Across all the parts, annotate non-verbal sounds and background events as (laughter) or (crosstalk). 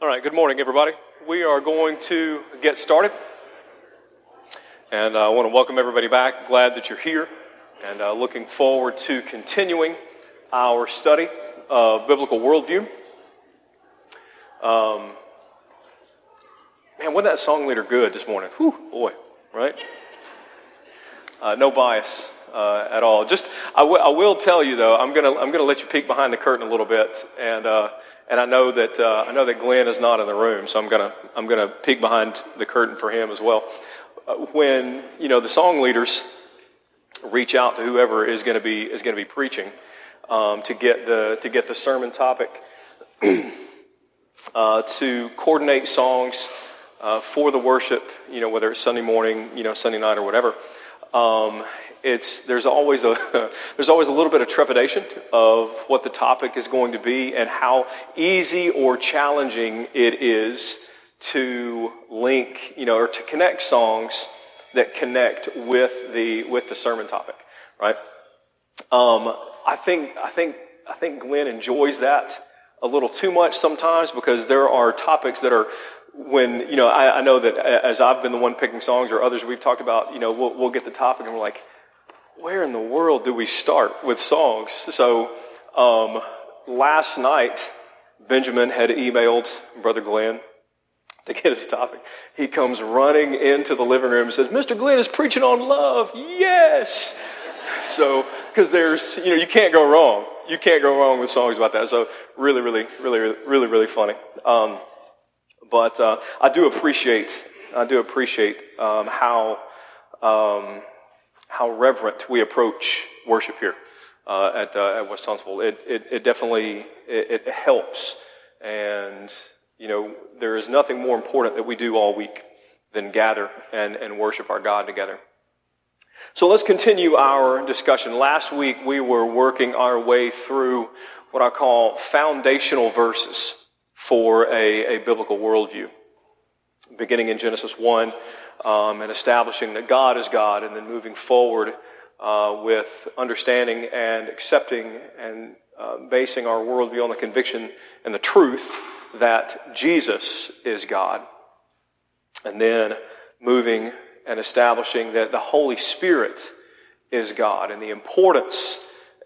All right, good morning, everybody. We are going to get started. And uh, I want to welcome everybody back. Glad that you're here and uh, looking forward to continuing our study of biblical worldview. Um, man, wasn't that song leader good this morning? Whew, boy, right? Uh, no bias uh, at all. Just, I, w- I will tell you though, I'm gonna, I'm gonna let you peek behind the curtain a little bit and, uh, and I know that uh, I know that Glenn is not in the room, so I'm gonna I'm gonna peek behind the curtain for him as well. Uh, when you know the song leaders reach out to whoever is going to be is going to be preaching um, to get the to get the sermon topic (clears throat) uh, to coordinate songs uh, for the worship, you know whether it's Sunday morning, you know Sunday night or whatever. Um, it's there's always a (laughs) there's always a little bit of trepidation of what the topic is going to be and how easy or challenging it is to link you know or to connect songs that connect with the with the sermon topic right? Um, I think I think I think Glenn enjoys that a little too much sometimes because there are topics that are when you know I, I, know that as I've been the one picking songs or others we've talked about you know we'll, we'll get the topic and we're like where in the world do we start with songs? So, um, last night, Benjamin had emailed Brother Glenn to get his topic. He comes running into the living room and says, Mr. Glenn is preaching on love. Yes. So, because there's, you know, you can't go wrong. You can't go wrong with songs about that. So, really, really, really, really, really funny. Um, but uh, I do appreciate, I do appreciate um, how um, how reverent we approach worship here uh, at, uh, at West Huntsville. It, it, it definitely it, it, helps, and you know there is nothing more important that we do all week than gather and, and worship our God together. So let's continue our discussion. Last week we were working our way through what I call foundational verses for a, a biblical worldview beginning in Genesis 1 um, and establishing that God is God, and then moving forward uh, with understanding and accepting and uh, basing our worldview on the conviction and the truth that Jesus is God. And then moving and establishing that the Holy Spirit is God and the importance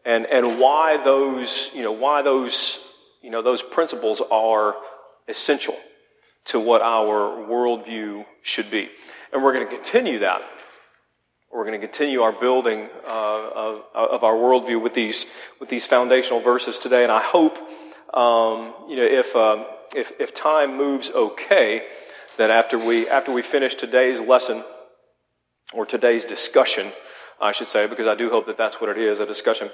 and, and why those, you know, why those, you know, those principles are essential to what our worldview should be. And we're going to continue that. We're going to continue our building uh, of, of, our worldview with these with these foundational verses today. And I hope, um, you know, if, um, if if time moves okay, that after we after we finish today's lesson or today's discussion, I should say, because I do hope that that's what it is, a discussion,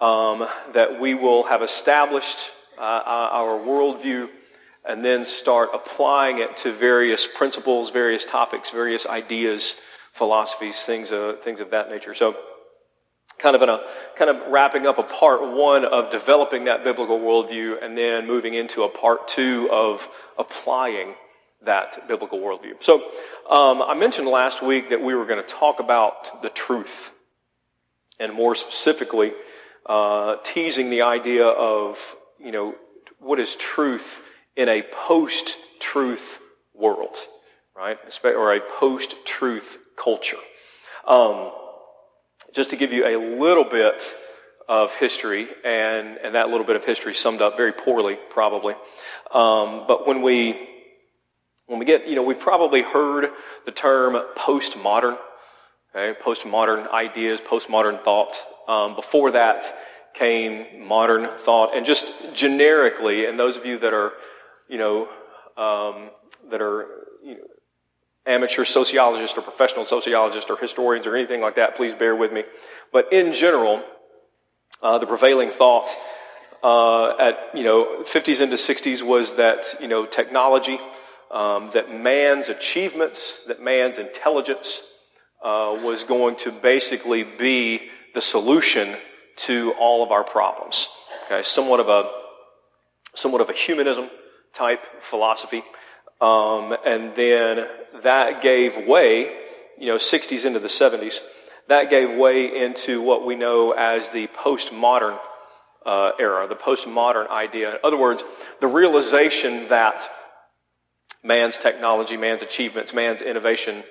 um, that we will have established uh, our worldview and then start applying it to various principles, various topics, various ideas, philosophies, things of, things of that nature. So, kind of in a kind of wrapping up a part one of developing that biblical worldview, and then moving into a part two of applying that biblical worldview. So, um, I mentioned last week that we were going to talk about the truth, and more specifically, uh, teasing the idea of you know what is truth in a post truth world, right? Or a post truth culture. Um, just to give you a little bit of history, and, and that little bit of history summed up very poorly, probably. Um, but when we when we get, you know, we've probably heard the term postmodern, okay, postmodern ideas, postmodern thought. Um, before that came modern thought, and just generically, and those of you that are you know, um, that are you know, amateur sociologists or professional sociologists or historians or anything like that, please bear with me. But in general, uh, the prevailing thought uh, at you know 50s into 60s was that you know technology, um, that man's achievements, that man's intelligence uh, was going to basically be the solution to all of our problems. Okay, somewhat of a somewhat of a humanism type philosophy, um, and then that gave way, you know, 60s into the 70s. That gave way into what we know as the postmodern uh, era, the postmodern idea. In other words, the realization that man's technology, man's achievements, man's innovation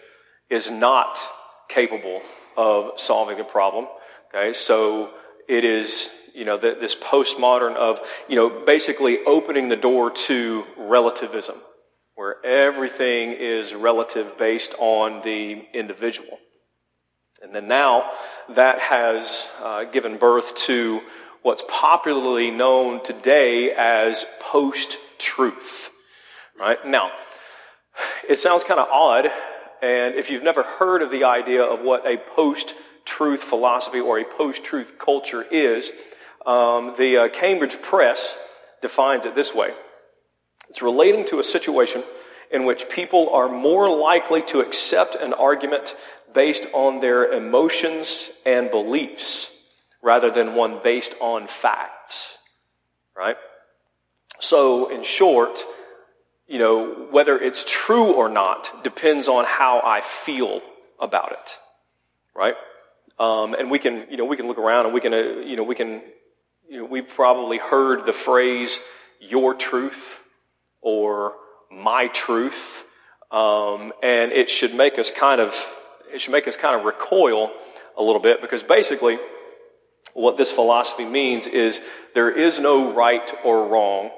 is not capable of solving a problem. Okay, so it is, you know, this postmodern of, you know, basically opening the door to relativism, where everything is relative based on the individual. And then now that has uh, given birth to what's popularly known today as post truth. Right? Now, it sounds kind of odd, and if you've never heard of the idea of what a post truth philosophy or a post truth culture is, um, the uh, Cambridge Press defines it this way it's relating to a situation in which people are more likely to accept an argument based on their emotions and beliefs rather than one based on facts. Right? So, in short, you know, whether it's true or not depends on how I feel about it. Right? Um, and we can, you know, we can look around and we can, uh, you know, we can, you know, we've probably heard the phrase "your truth" or "my truth," um, and it should make us kind of, it should make us kind of recoil a little bit because basically, what this philosophy means is there is no right or wrong,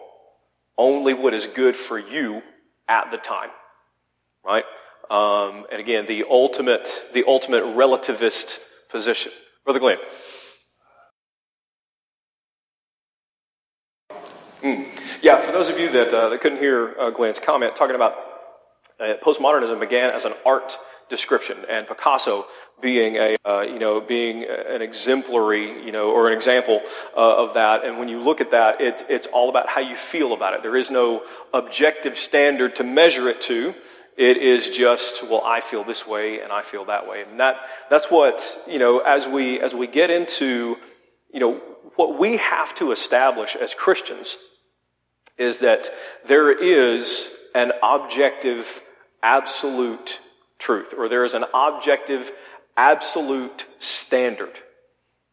only what is good for you at the time, right? Um, and again, the ultimate, the ultimate relativist position. Brother Glenn. Mm. Yeah, for those of you that, uh, that couldn't hear uh, Glenn's comment, talking about uh, postmodernism began as an art description, and Picasso being a uh, you know being an exemplary you know or an example uh, of that. And when you look at that, it, it's all about how you feel about it. There is no objective standard to measure it to. It is just, well, I feel this way and I feel that way. And that, that's what, you know, as we, as we get into, you know, what we have to establish as Christians is that there is an objective, absolute truth, or there is an objective, absolute standard,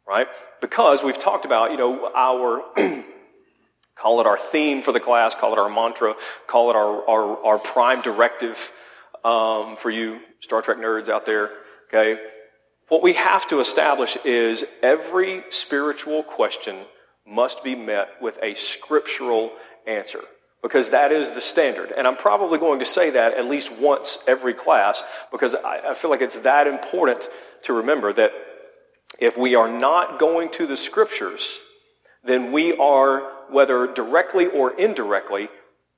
right? Because we've talked about, you know, our (clears throat) Call it our theme for the class, call it our mantra, call it our, our, our prime directive um, for you Star Trek nerds out there. Okay. What we have to establish is every spiritual question must be met with a scriptural answer because that is the standard. And I'm probably going to say that at least once every class because I, I feel like it's that important to remember that if we are not going to the scriptures, then we are whether directly or indirectly,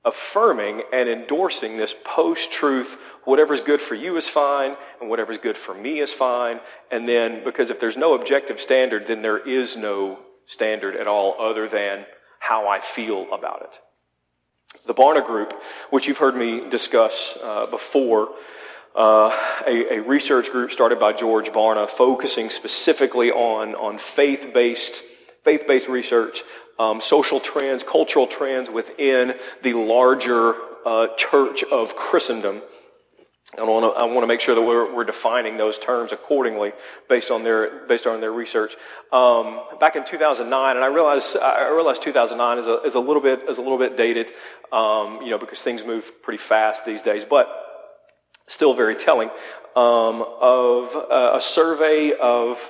affirming and endorsing this post truth whatever's good for you is fine, and whatever's good for me is fine. And then, because if there's no objective standard, then there is no standard at all other than how I feel about it. The Barna Group, which you've heard me discuss uh, before, uh, a, a, research group started by George Barna focusing specifically on, on faith based faith-based research um, social trends, cultural trends within the larger uh, church of Christendom. I want to I make sure that we're, we're defining those terms accordingly based on their based on their research. Um, back in 2009, and I realize I realize 2009 is a, is a little bit is a little bit dated, um, you know, because things move pretty fast these days, but still very telling um, of uh, a survey of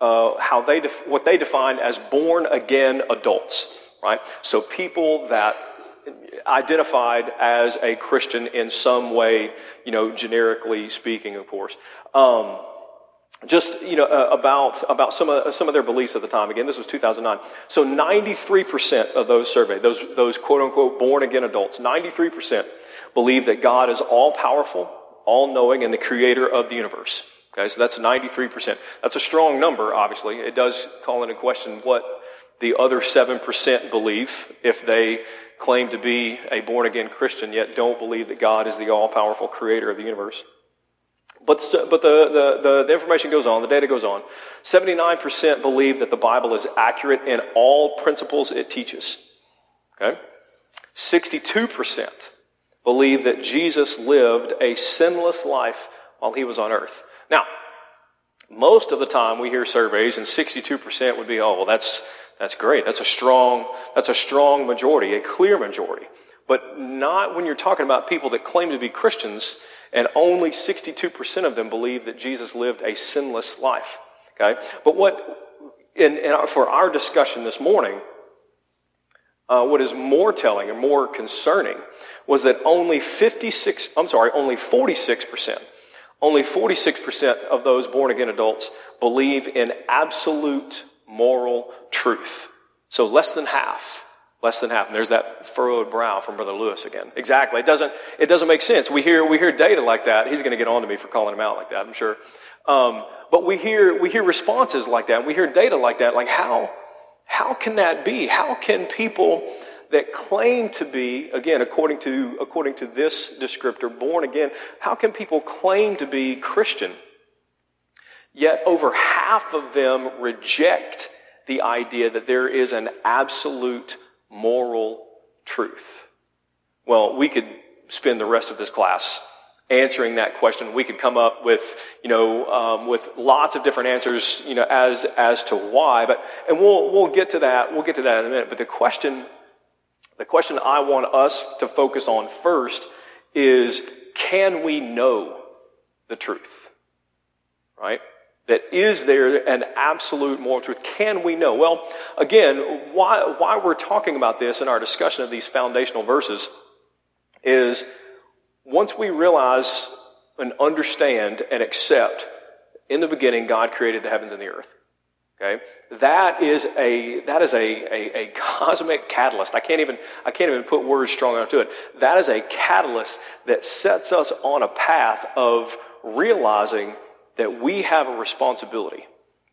uh, how they def- what they define as born again adults, right? So people that identified as a Christian in some way, you know, generically speaking, of course. Um, just you know uh, about about some of some of their beliefs at the time. Again, this was 2009. So 93 percent of those surveyed, those those quote unquote born again adults, 93 percent believe that God is all powerful, all knowing, and the creator of the universe. Okay, so that's 93%. That's a strong number, obviously. It does call into question what, the other 7% believe if they claim to be a born again Christian, yet don't believe that God is the all powerful creator of the universe. But, but the, the, the, information goes on, the data goes on. 79% believe that the Bible is accurate in all principles it teaches. Okay? 62% believe that Jesus lived a sinless life while he was on earth. Now, most of the time we hear surveys and 62% would be, oh, well, that's, that's great. That's a strong, that's a strong majority, a clear majority. But not when you're talking about people that claim to be Christians and only 62% of them believe that Jesus lived a sinless life. Okay? But what, in, in for our discussion this morning, uh, what is more telling and more concerning was that only 56, I'm sorry, only 46%, only 46% of those born again adults believe in absolute moral truth. So less than half. Less than half. And there's that furrowed brow from Brother Lewis again. Exactly. It doesn't, it doesn't make sense. We hear, we hear data like that. He's going to get on to me for calling him out like that, I'm sure. Um, but we hear, we hear responses like that. We hear data like that. Like how, how can that be? How can people that claim to be, again, according to, according to this descriptor, born again, how can people claim to be Christian Yet over half of them reject the idea that there is an absolute moral truth. Well, we could spend the rest of this class answering that question. We could come up with, you know, um, with lots of different answers, you know, as as to why. But and we'll we'll get to that. We'll get to that in a minute. But the question, the question I want us to focus on first is, can we know the truth? Right? that is there an absolute moral truth? Can we know? Well, again, why, why we're talking about this in our discussion of these foundational verses is once we realize and understand and accept in the beginning God created the heavens and the earth. Okay? That is a, that is a, a, a cosmic catalyst. I can't even, I can't even put words strong enough to it. That is a catalyst that sets us on a path of realizing that we have a responsibility,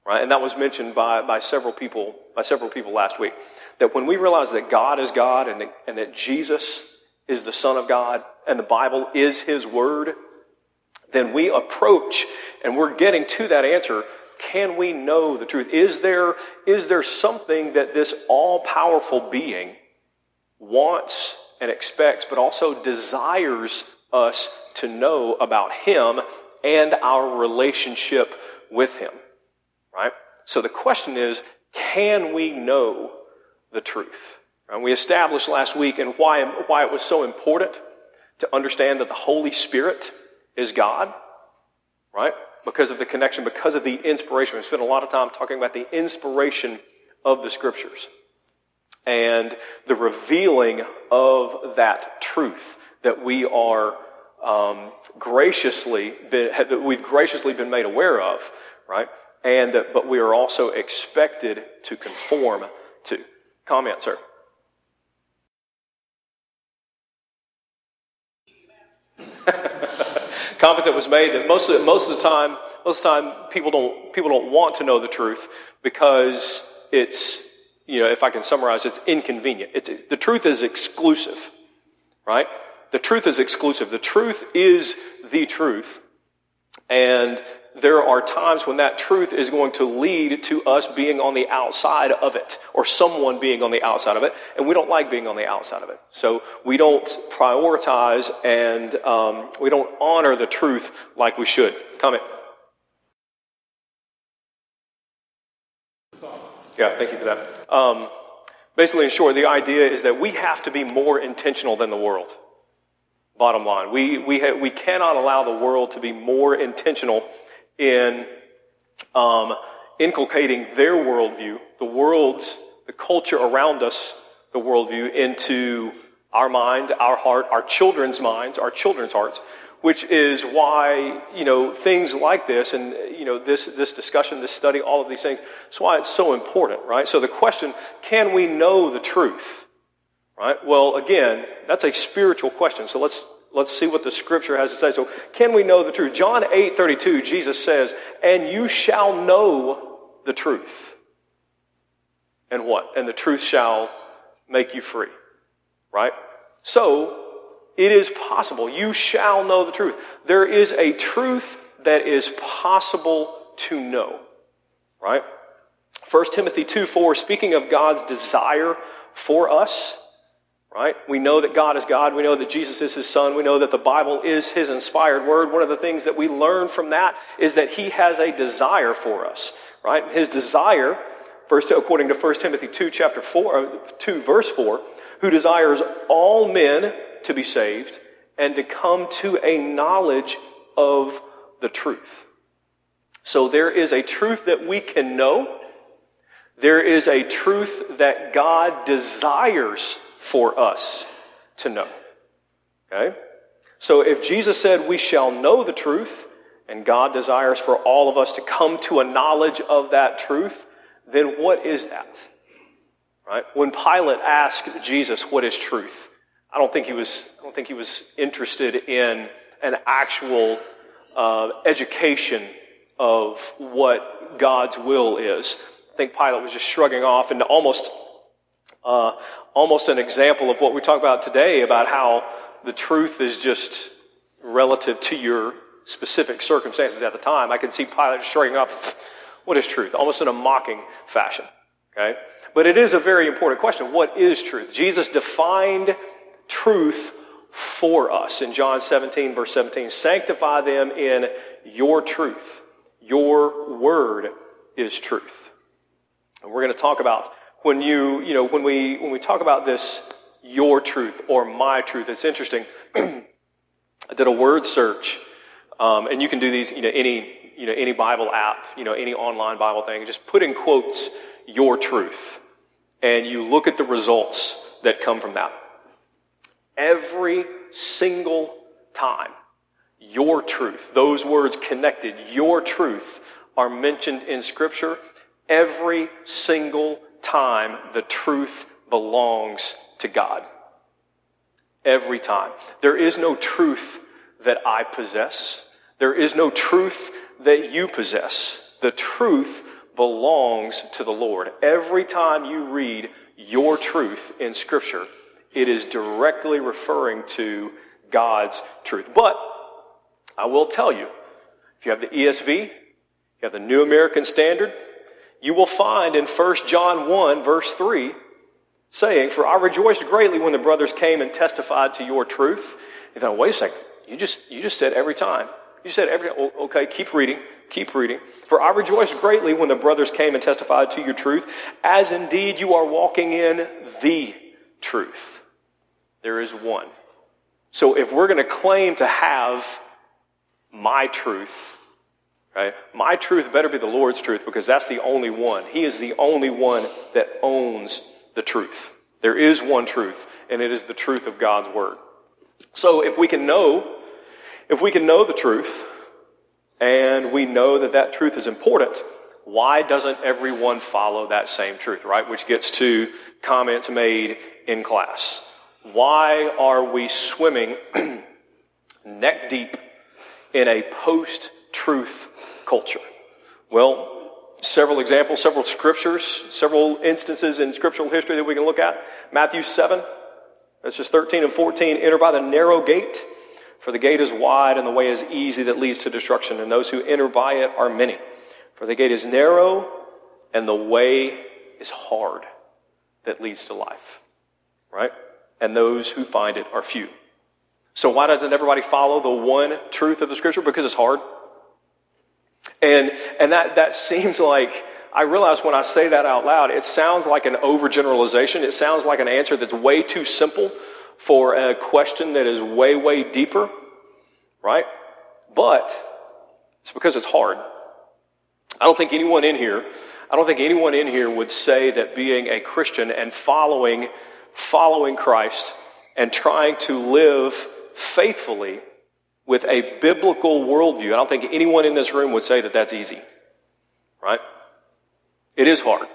right? And that was mentioned by, by several people, by several people last week. That when we realize that God is God and that, and that Jesus is the Son of God and the Bible is His Word, then we approach and we're getting to that answer. Can we know the truth? Is there, is there something that this all powerful being wants and expects, but also desires us to know about Him and our relationship with Him, right? So the question is, can we know the truth? And we established last week and why, why it was so important to understand that the Holy Spirit is God, right? Because of the connection, because of the inspiration. We spent a lot of time talking about the inspiration of the scriptures and the revealing of that truth that we are um, graciously been, that we've graciously been made aware of, right? And but we are also expected to conform to. Comment, sir. (laughs) Comment that was made that most of the, most of the time, most of the time, people don't people don't want to know the truth because it's you know if I can summarize, it's inconvenient. It's, the truth is exclusive, right? The truth is exclusive. The truth is the truth. And there are times when that truth is going to lead to us being on the outside of it, or someone being on the outside of it, and we don't like being on the outside of it. So we don't prioritize and um, we don't honor the truth like we should. Comment. Yeah, thank you for that. Um, basically, in short, the idea is that we have to be more intentional than the world. Bottom line, we, we, ha- we cannot allow the world to be more intentional in um, inculcating their worldview, the world's, the culture around us, the worldview, into our mind, our heart, our children's minds, our children's hearts, which is why, you know, things like this and, you know, this, this discussion, this study, all of these things, that's why it's so important, right? So the question, can we know the truth? Right? Well, again, that's a spiritual question. So let's let's see what the scripture has to say. So, can we know the truth? John 8 32, Jesus says, And you shall know the truth, and what? And the truth shall make you free. Right? So, it is possible. You shall know the truth. There is a truth that is possible to know. Right? 1 Timothy 2 4, speaking of God's desire for us, right? We know that God is God. We know that Jesus is his son. We know that the Bible is his inspired word. One of the things that we learn from that is that he has a desire for us, right? His desire, first according to 1 Timothy 2 chapter 4, uh, 2 verse 4, who desires all men to be saved and to come to a knowledge of the truth. So there is a truth that we can know. There is a truth that God desires for us to know. Okay? So if Jesus said we shall know the truth, and God desires for all of us to come to a knowledge of that truth, then what is that? Right? When Pilate asked Jesus, what is truth? I don't think he was, I don't think he was interested in an actual uh, education of what God's will is. I think Pilate was just shrugging off and almost, uh, almost an example of what we talk about today about how the truth is just relative to your specific circumstances at the time. I can see Pilate shrugging off, what is truth? Almost in a mocking fashion. Okay? But it is a very important question. What is truth? Jesus defined truth for us in John 17, verse 17. Sanctify them in your truth. Your word is truth. And we're going to talk about when you, you know, when we, when we talk about this, your truth or my truth, it's interesting. (clears throat) I did a word search, um, and you can do these, you know, any, you know, any Bible app, you know, any online Bible thing. Just put in quotes, your truth. And you look at the results that come from that. Every single time, your truth, those words connected, your truth, are mentioned in Scripture. Every single time, the truth belongs to God. Every time. There is no truth that I possess. There is no truth that you possess. The truth belongs to the Lord. Every time you read your truth in Scripture, it is directly referring to God's truth. But I will tell you, if you have the ESV, you have the New American Standard, you will find in 1 John 1, verse 3, saying, For I rejoiced greatly when the brothers came and testified to your truth. You thought, wait a second, you just, you just said every time. You said every, okay, keep reading, keep reading. For I rejoiced greatly when the brothers came and testified to your truth, as indeed you are walking in the truth. There is one. So if we're going to claim to have my truth, right, my truth better be the Lord's truth because that's the only one. He is the only one that owns the truth. There is one truth, and it is the truth of God's word. So if we can know, if we can know the truth, and we know that that truth is important, why doesn't everyone follow that same truth, right? Which gets to comments made in class. Why are we swimming (clears throat) neck deep in a post truth culture? Well, several examples, several scriptures, several instances in scriptural history that we can look at. Matthew 7, that's just 13 and 14. Enter by the narrow gate, for the gate is wide and the way is easy that leads to destruction, and those who enter by it are many. For the gate is narrow and the way is hard that leads to life. Right? and those who find it are few. So why doesn't everybody follow the one truth of the scripture? Because it's hard. And, and that, that seems like, I realize when I say that out loud, it sounds like an overgeneralization. It sounds like an answer that's way too simple for a question that is way, way deeper, right? But it's because it's hard. I don't think anyone in here, I don't think anyone in here would say that being a Christian and following following Christ and trying to live faithfully with a biblical worldview. I don't think anyone in this room would say that that's easy, right? It is hard.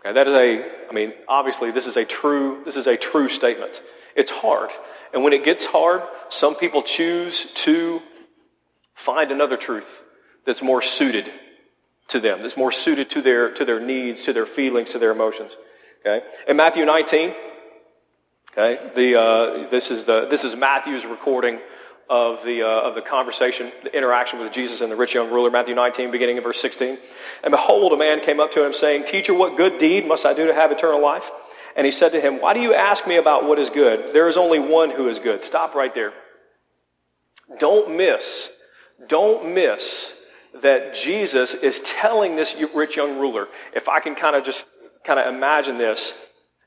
Okay, that is a, I mean, obviously this is a true, this is a true statement. It's hard. And when it gets hard, some people choose to find another truth that's more suited to them, that's more suited to their, to their needs, to their feelings, to their emotions. Okay? In Matthew 19, okay, the, uh, this, is the, this is Matthew's recording of the, uh, of the conversation, the interaction with Jesus and the rich young ruler, Matthew 19, beginning in verse 16. And behold, a man came up to him saying, Teacher, what good deed must I do to have eternal life? And he said to him, Why do you ask me about what is good? There is only one who is good. Stop right there. Don't miss, don't miss that Jesus is telling this rich young ruler, if I can kind of just kind of imagine this,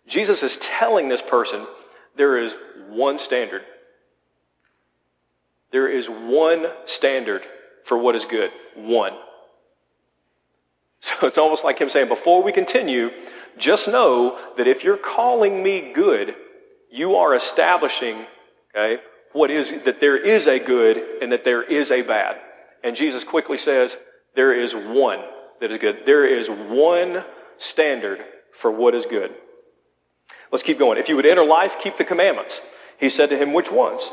Jesus is telling this person there is one standard. There is one standard for what is good. One. (laughs) So it's almost like him saying, before we continue, just know that if you're calling me good, you are establishing, okay, what is, that there is a good and that there is a bad. And Jesus quickly says, there is one that is good. There is one standard for what is good. Let's keep going. If you would enter life, keep the commandments. He said to him, which ones?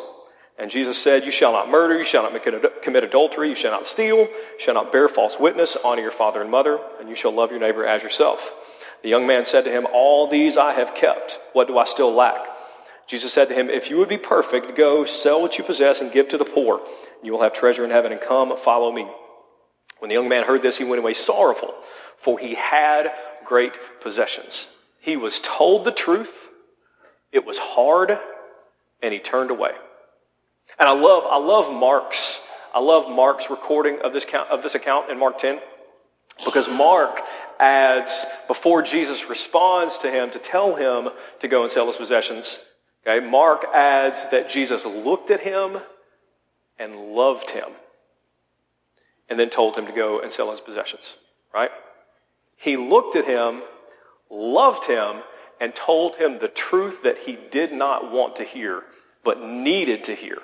And Jesus said, You shall not murder, you shall not commit adultery, you shall not steal, you shall not bear false witness, honor your father and mother, and you shall love your neighbor as yourself. The young man said to him, All these I have kept. What do I still lack? Jesus said to him, If you would be perfect, go sell what you possess and give to the poor, you will have treasure in heaven, and come, follow me. When the young man heard this, he went away sorrowful, for he had great possessions. He was told the truth, it was hard, and he turned away. And I love, I love Mark's, I love Mark's recording of this, count, of this account in Mark 10 because Mark adds, before Jesus responds to him to tell him to go and sell his possessions, okay, Mark adds that Jesus looked at him and loved him and then told him to go and sell his possessions, right? He looked at him, loved him, and told him the truth that he did not want to hear, but needed to hear.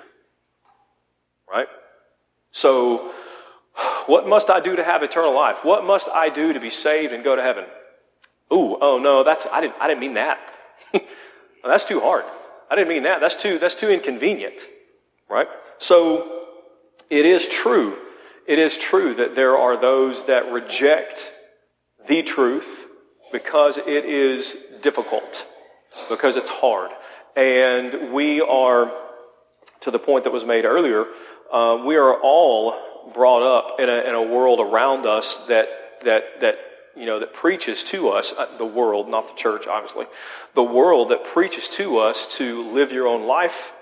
Right? So, what must I do to have eternal life? What must I do to be saved and go to heaven? Ooh, oh no, that's I didn't I didn't mean that. (laughs) that's too hard. I didn't mean that. That's too that's too inconvenient. Right? So it is true. It is true that there are those that reject the truth because it is difficult, because it's hard. And we are to the point that was made earlier, uh, we are all brought up in a, in a world around us that, that, that, you know, that preaches to us, uh, the world, not the church, obviously, the world that preaches to us to live your own life,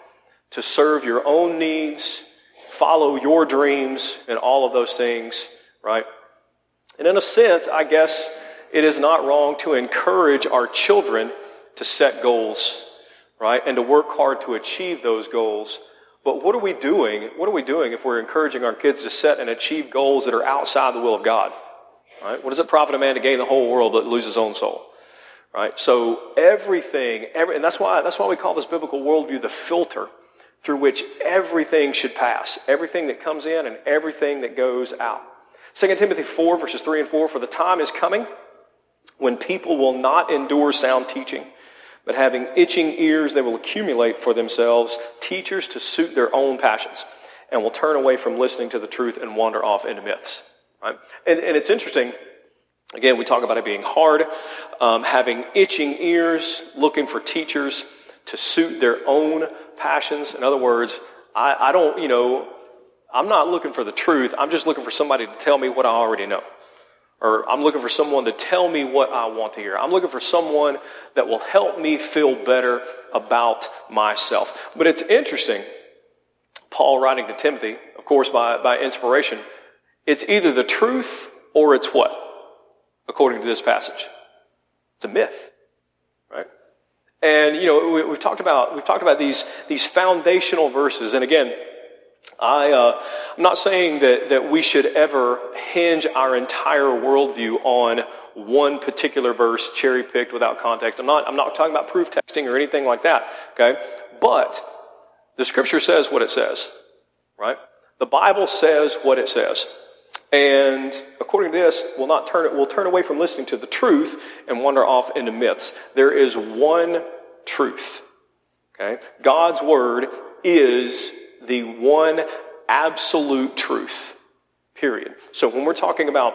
to serve your own needs, follow your dreams, and all of those things, right? And in a sense, I guess it is not wrong to encourage our children to set goals, right? And to work hard to achieve those goals. But what are we doing? What are we doing if we're encouraging our kids to set and achieve goals that are outside the will of God? Right? What does it profit a man to gain the whole world but lose his own soul? Right? So everything, every, and that's why, that's why we call this biblical worldview the filter through which everything should pass. Everything that comes in and everything that goes out. 2 Timothy 4 verses 3 and 4, for the time is coming when people will not endure sound teaching but having itching ears, they will accumulate for themselves teachers to suit their own passions and will turn away from listening to the truth and wander off into myths. Right? And, and it's interesting. Again, we talk about it being hard, um, having itching ears, looking for teachers to suit their own passions. In other words, I, I don't, you know, I'm not looking for the truth. I'm just looking for somebody to tell me what I already know. Or I'm looking for someone to tell me what I want to hear. I'm looking for someone that will help me feel better about myself. But it's interesting, Paul writing to Timothy, of course, by, by inspiration, it's either the truth or it's what? According to this passage. It's a myth, right? And, you know, we, have talked about, we've talked about these, these foundational verses. And again, I, uh, I'm not saying that, that we should ever hinge our entire worldview on one particular verse cherry picked without context. I'm not, I'm not talking about proof texting or anything like that, okay? But the scripture says what it says, right? The Bible says what it says. And according to this, we'll not turn we'll turn away from listening to the truth and wander off into myths. There is one truth. Okay? God's word is the one absolute truth. Period. So when we're talking about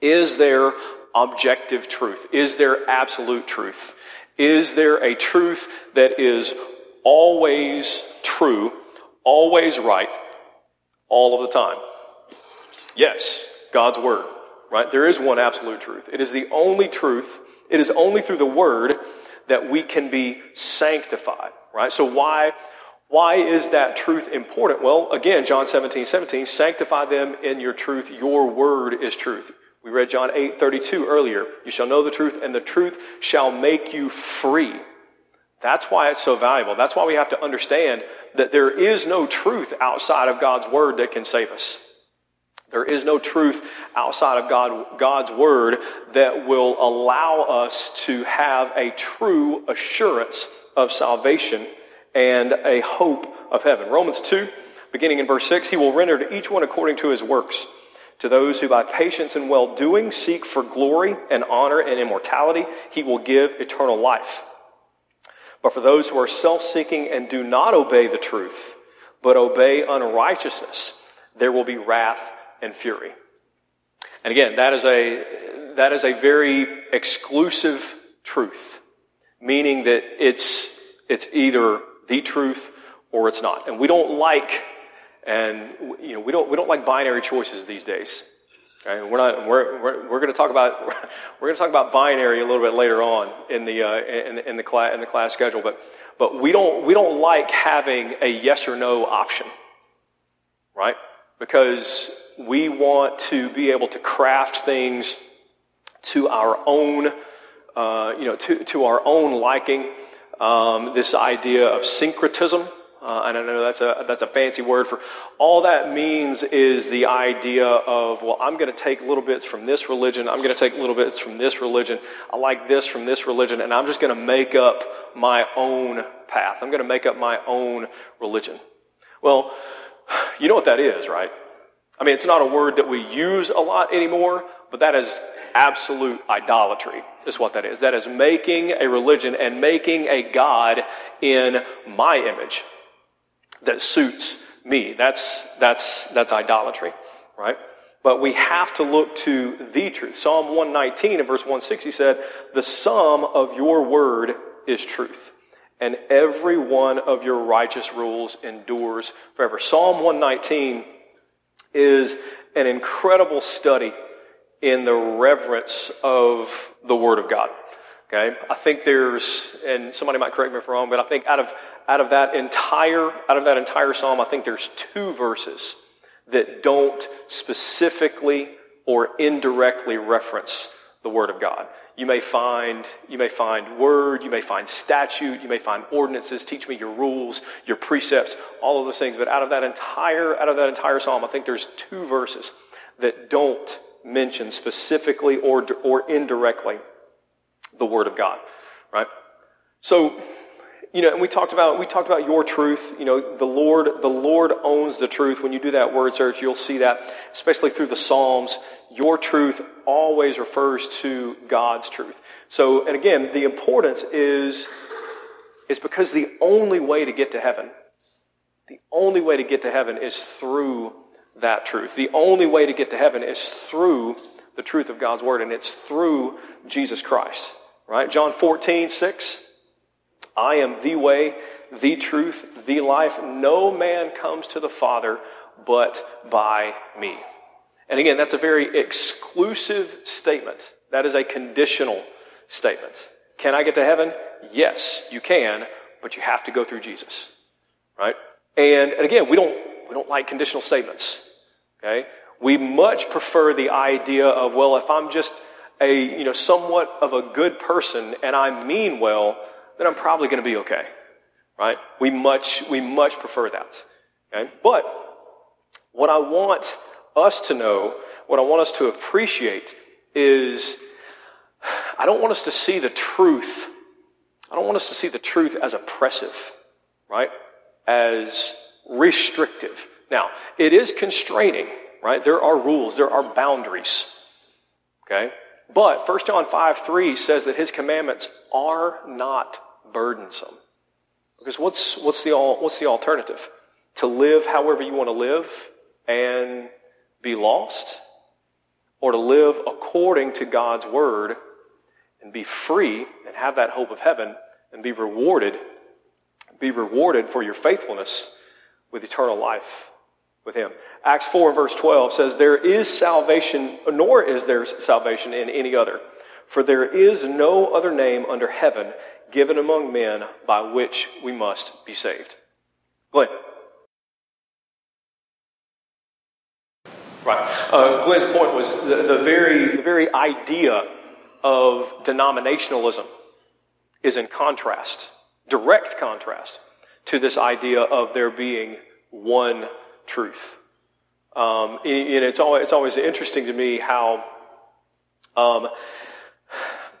Is there objective truth? Is there absolute truth? Is there a truth that is always true, always right, all of the time? Yes, God's Word, right? There is one absolute truth. It is the only truth. It is only through the Word that we can be sanctified, right? So why, why is that truth important? Well, again, John 17, 17, sanctify them in your truth. Your word is truth. We read John 8, 32 earlier. You shall know the truth, and the truth shall make you free. That's why it's so valuable. That's why we have to understand that there is no truth outside of God's word that can save us. There is no truth outside of God, God's word that will allow us to have a true assurance of salvation and a hope of heaven. Romans 2, beginning in verse 6, he will render to each one according to his works. To those who by patience and well doing seek for glory and honor and immortality, he will give eternal life. But for those who are self seeking and do not obey the truth, but obey unrighteousness, there will be wrath and fury. And again, that is a, that is a very exclusive truth, meaning that it's, it's either the truth or it's not. And we don't like and you know, we don't, we don't like binary choices these days. Okay? We're not, we're, we're, we're going to talk about, (laughs) we're going to talk about binary a little bit later on in the, uh, in, in, the class, in the class schedule, but, but we don't, we don't like having a yes or no option. Right? Because we want to be able to craft things to our own, uh, you know, to, to our own liking. Um, this idea of syncretism, uh, and I know that's a, that's a fancy word for all that means is the idea of, well, I'm going to take little bits from this religion. I'm going to take little bits from this religion. I like this from this religion, and I'm just going to make up my own path. I'm going to make up my own religion. Well, you know what that is, right? I mean, it's not a word that we use a lot anymore, but that is absolute idolatry, is what that is. That is making a religion and making a God in my image that suits me. That's, that's, that's idolatry, right? But we have to look to the truth. Psalm 119 and verse 160 said, The sum of your word is truth, and every one of your righteous rules endures forever. Psalm 119 is an incredible study in the reverence of the Word of God. Okay? I think there's, and somebody might correct me if I'm wrong, but I think out of, out of that entire, out of that entire psalm, I think there's two verses that don't specifically or indirectly reference the Word of God. You may find, you may find word, you may find statute, you may find ordinances, teach me your rules, your precepts, all of those things. But out of that entire, out of that entire psalm, I think there's two verses that don't mention specifically or, or indirectly the Word of God, right? So, you know, and we talked about we talked about your truth. You know, the Lord the Lord owns the truth. When you do that word search, you'll see that, especially through the Psalms. Your truth always refers to God's truth. So, and again, the importance is is because the only way to get to heaven, the only way to get to heaven is through that truth. The only way to get to heaven is through the truth of God's word, and it's through Jesus Christ. Right? John 14, 6. I am the way, the truth, the life. No man comes to the Father but by me. And again, that's a very exclusive statement. That is a conditional statement. Can I get to heaven? Yes, you can, but you have to go through Jesus. Right? And, and again, we don't, we don't like conditional statements. Okay? We much prefer the idea of, well, if I'm just a, you know, somewhat of a good person and I mean well, then I'm probably going to be okay. Right? We much, we much prefer that. Okay? But what I want us to know, what I want us to appreciate is I don't want us to see the truth. I don't want us to see the truth as oppressive, right? As restrictive. Now, it is constraining, right? There are rules, there are boundaries. Okay? But 1 John 5 3 says that his commandments are not burdensome. Because what's, what's, the, what's the alternative? To live however you want to live and be lost? or to live according to God's word and be free and have that hope of heaven and be rewarded, be rewarded for your faithfulness with eternal life with him. Acts 4 verse 12 says, There is salvation, nor is there salvation in any other. For there is no other name under heaven given among men by which we must be saved. Glenn. Right. Uh, Glenn's point was the, the, very, the very idea of denominationalism is in contrast, direct contrast, to this idea of there being one truth. Um, and it's always, it's always interesting to me how, um,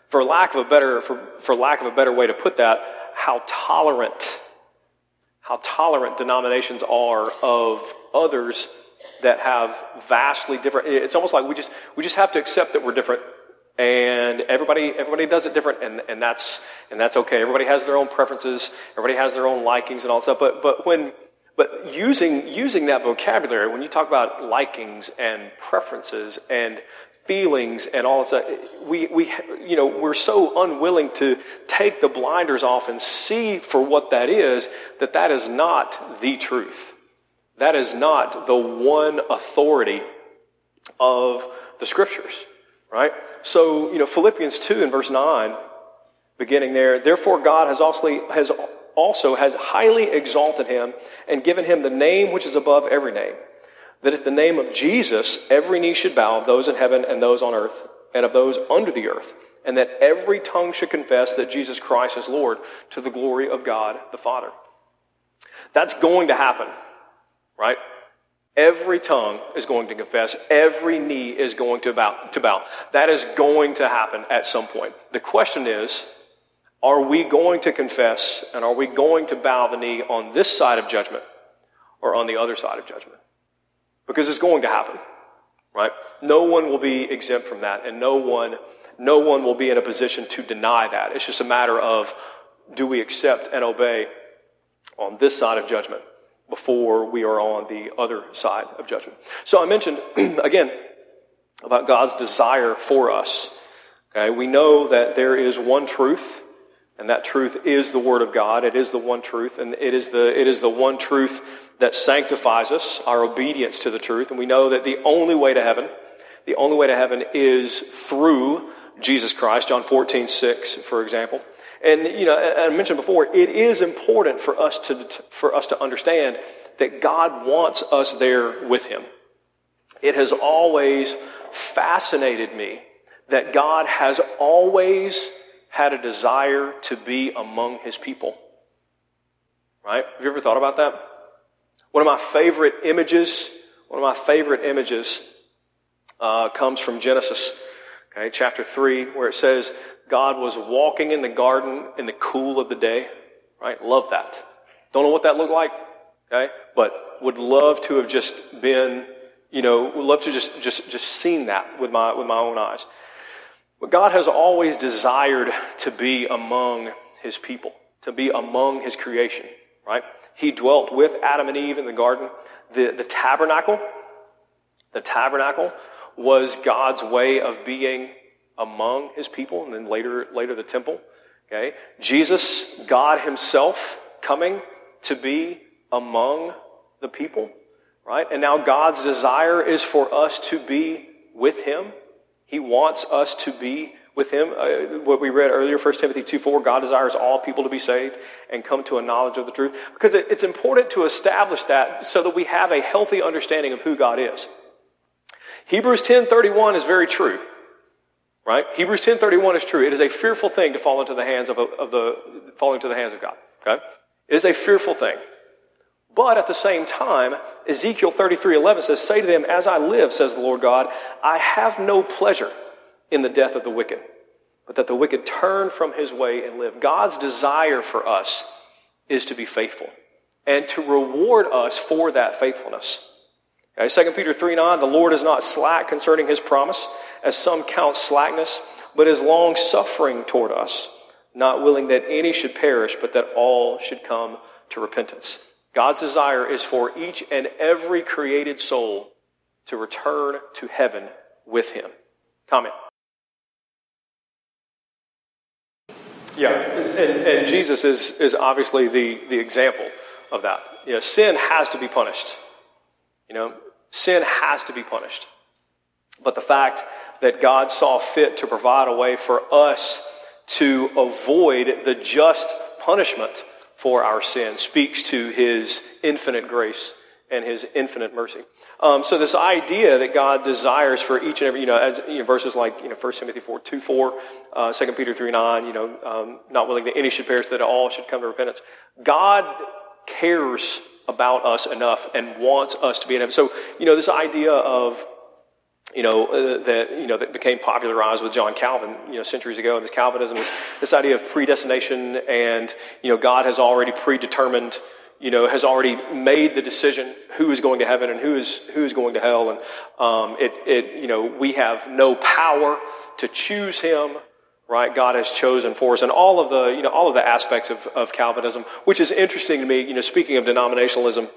for lack of a better, for, for lack of a better way to put that, how tolerant, how tolerant denominations are of others that have vastly different. It's almost like we just we just have to accept that we're different, and everybody everybody does it different, and, and that's and that's okay. Everybody has their own preferences. Everybody has their own likings and all that stuff. But but when but using, using that vocabulary, when you talk about likings and preferences and feelings and all of that, we, we, you know, we're so unwilling to take the blinders off and see for what that is, that that is not the truth. That is not the one authority of the scriptures, right? So, you know, Philippians 2 and verse 9, beginning there, therefore God has also, has also has highly exalted him and given him the name which is above every name. That at the name of Jesus, every knee should bow of those in heaven and those on earth and of those under the earth, and that every tongue should confess that Jesus Christ is Lord to the glory of God the Father. That's going to happen, right? Every tongue is going to confess. Every knee is going to bow, to bow. That is going to happen at some point. The question is, are we going to confess and are we going to bow the knee on this side of judgment or on the other side of judgment? Because it's going to happen, right? No one will be exempt from that and no one, no one will be in a position to deny that. It's just a matter of do we accept and obey on this side of judgment before we are on the other side of judgment. So I mentioned (clears throat) again about God's desire for us. Okay, we know that there is one truth and that truth is the Word of God. It is the one truth, and it is the, it is the one truth that sanctifies us, our obedience to the truth. And we know that the only way to heaven, the only way to heaven is through Jesus Christ, John 14, 6, for example. And, you know, I mentioned before, it is important for us to, for us to understand that God wants us there with Him. It has always fascinated me that God has always had a desire to be among his people. Right? Have you ever thought about that? One of my favorite images, one of my favorite images uh, comes from Genesis, okay, chapter 3, where it says, God was walking in the garden in the cool of the day. Right? Love that. Don't know what that looked like, okay? But would love to have just been, you know, would love to just, just, just seen that with my, with my own eyes. But God has always desired to be among his people, to be among his creation, right? He dwelt with Adam and Eve in the garden. The, the tabernacle, the tabernacle was God's way of being among his people, and then later, later the temple. Okay? Jesus, God himself, coming to be among the people, right? And now God's desire is for us to be with him he wants us to be with him. Uh, what we read earlier, 1 Timothy 2 4, God desires all people to be saved and come to a knowledge of the truth. Because it, it's important to establish that so that we have a healthy understanding of who God is. Hebrews 10 31 is very true. Right? Hebrews 10 31 is true. It is a fearful thing to fall into the hands of, a, of the fall into the hands of God. Okay? It is a fearful thing. But at the same time, Ezekiel 33 11 says, Say to them, As I live, says the Lord God, I have no pleasure in the death of the wicked, but that the wicked turn from his way and live. God's desire for us is to be faithful and to reward us for that faithfulness. Okay, 2 Peter 3 9, the Lord is not slack concerning his promise, as some count slackness, but is long suffering toward us, not willing that any should perish, but that all should come to repentance. God's desire is for each and every created soul to return to heaven with him. Comment. Yeah, and, and Jesus is, is obviously the, the example of that. You know, sin has to be punished. You know, sin has to be punished. But the fact that God saw fit to provide a way for us to avoid the just punishment for our sin speaks to his infinite grace and his infinite mercy. Um, so this idea that God desires for each and every, you know, as, you know verses like, you know, 1 Timothy 4, 2, 4, uh, 2 Peter 3, 9, you know, um, not willing that any should perish, that all should come to repentance. God cares about us enough and wants us to be in heaven. So, you know, this idea of, you know, uh, that, you know, that became popularized with John Calvin, you know, centuries ago, and this Calvinism is this idea of predestination and, you know, God has already predetermined, you know, has already made the decision who is going to heaven and who is, who is going to hell. And, um, it, it, you know, we have no power to choose him right? God has chosen for us, and all of the, you know, all of the aspects of, of Calvinism, which is interesting to me. You know, speaking of denominationalism,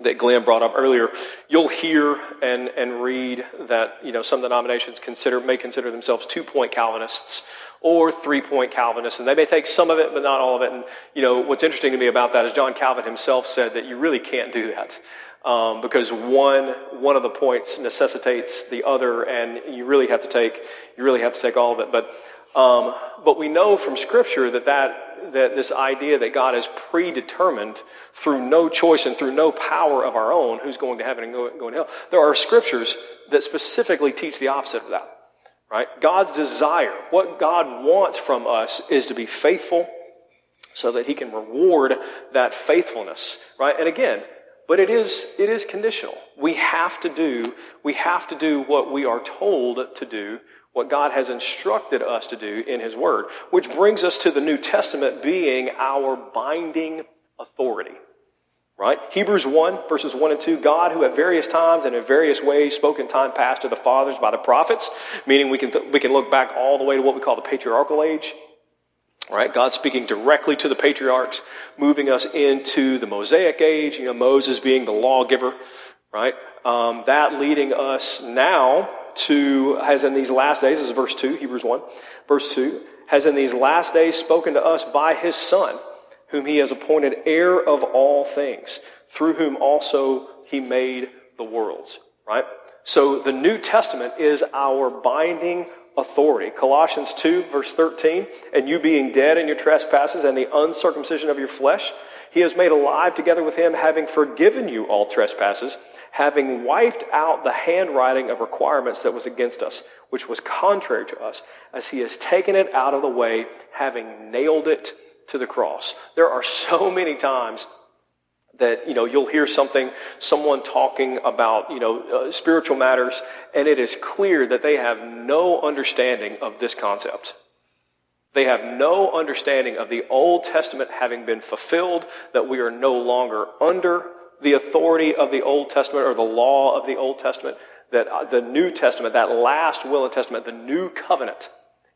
that Glenn brought up earlier, you'll hear and, and read that, you know, some denominations consider, may consider themselves two-point Calvinists or three-point Calvinists, and they may take some of it, but not all of it. And, you know, what's interesting to me about that is John Calvin himself said that you really can't do that. Um, because one one of the points necessitates the other, and you really have to take you really have to take all of it. But um, but we know from Scripture that, that, that this idea that God has predetermined through no choice and through no power of our own who's going to heaven and going to hell. There are Scriptures that specifically teach the opposite of that. Right? God's desire, what God wants from us is to be faithful so that He can reward that faithfulness. Right? And again, but it is, it is conditional. We have to do, we have to do what we are told to do what God has instructed us to do in His Word, which brings us to the New Testament being our binding authority. Right? Hebrews 1, verses 1 and 2, God who at various times and in various ways spoke in time past to the fathers by the prophets, meaning we can, th- we can look back all the way to what we call the patriarchal age. Right? God speaking directly to the patriarchs, moving us into the Mosaic age, you know, Moses being the lawgiver, right? Um, that leading us now to, has in these last days, this is verse 2, Hebrews 1, verse 2, has in these last days spoken to us by his Son, whom he has appointed heir of all things, through whom also he made the worlds. Right? So the New Testament is our binding authority. Colossians 2, verse 13, and you being dead in your trespasses and the uncircumcision of your flesh, he has made alive together with him, having forgiven you all trespasses, having wiped out the handwriting of requirements that was against us, which was contrary to us, as he has taken it out of the way, having nailed it to the cross. There are so many times that you know you'll hear something someone talking about you know uh, spiritual matters and it is clear that they have no understanding of this concept they have no understanding of the Old Testament having been fulfilled, that we are no longer under the authority of the Old Testament or the law of the Old Testament, that uh, the New Testament, that last will and testament, the new covenant,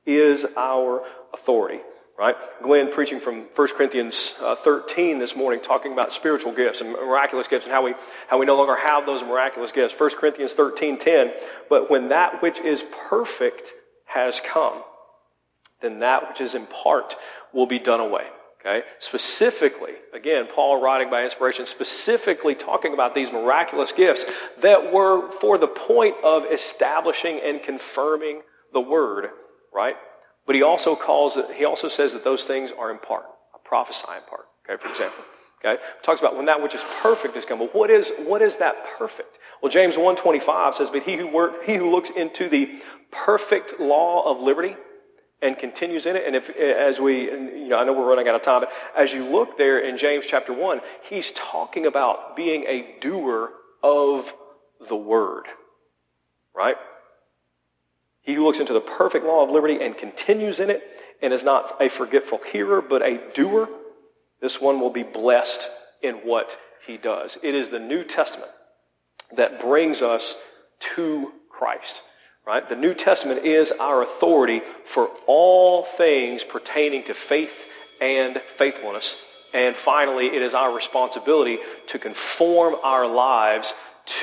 is our authority. Right? Glenn preaching from 1 Corinthians uh, 13 this morning, talking about spiritual gifts and miraculous gifts and how we, how we no longer have those miraculous gifts. 1 Corinthians 13 10. But when that which is perfect has come, then that which is in part will be done away. Okay? Specifically, again, Paul writing by inspiration, specifically talking about these miraculous gifts that were for the point of establishing and confirming the word, right? But he also calls it, he also says that those things are in part, a prophesy in part, okay, for example. Okay? Talks about when that which is perfect is come. Well, what is, what is that perfect? Well, James 1.25 says, But he who, work, he who looks into the perfect law of liberty and continues in it. And if, as we, you know, I know we're running out of time, but as you look there in James chapter 1, he's talking about being a doer of the word, right? He who looks into the perfect law of liberty and continues in it and is not a forgetful hearer, but a doer, this one will be blessed in what he does. It is the New Testament that brings us to Christ. Right? The New Testament is our authority for all things pertaining to faith and faithfulness. And finally, it is our responsibility to conform our lives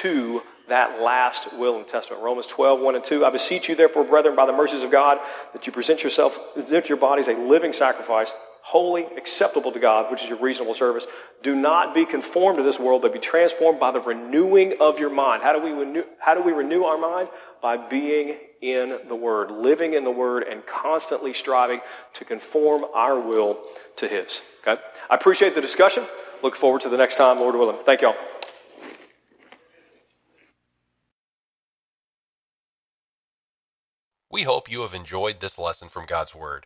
to that last will and testament. Romans 12, 1 and 2. I beseech you, therefore, brethren, by the mercies of God, that you present yourself, present your bodies a living sacrifice, holy, acceptable to God, which is your reasonable service. Do not be conformed to this world, but be transformed by the renewing of your mind. How do we renew, how do we renew our mind? By being in the Word, living in the Word, and constantly striving to conform our will to His. Okay? I appreciate the discussion. Look forward to the next time, Lord willing. Thank y'all. We hope you have enjoyed this lesson from God's Word.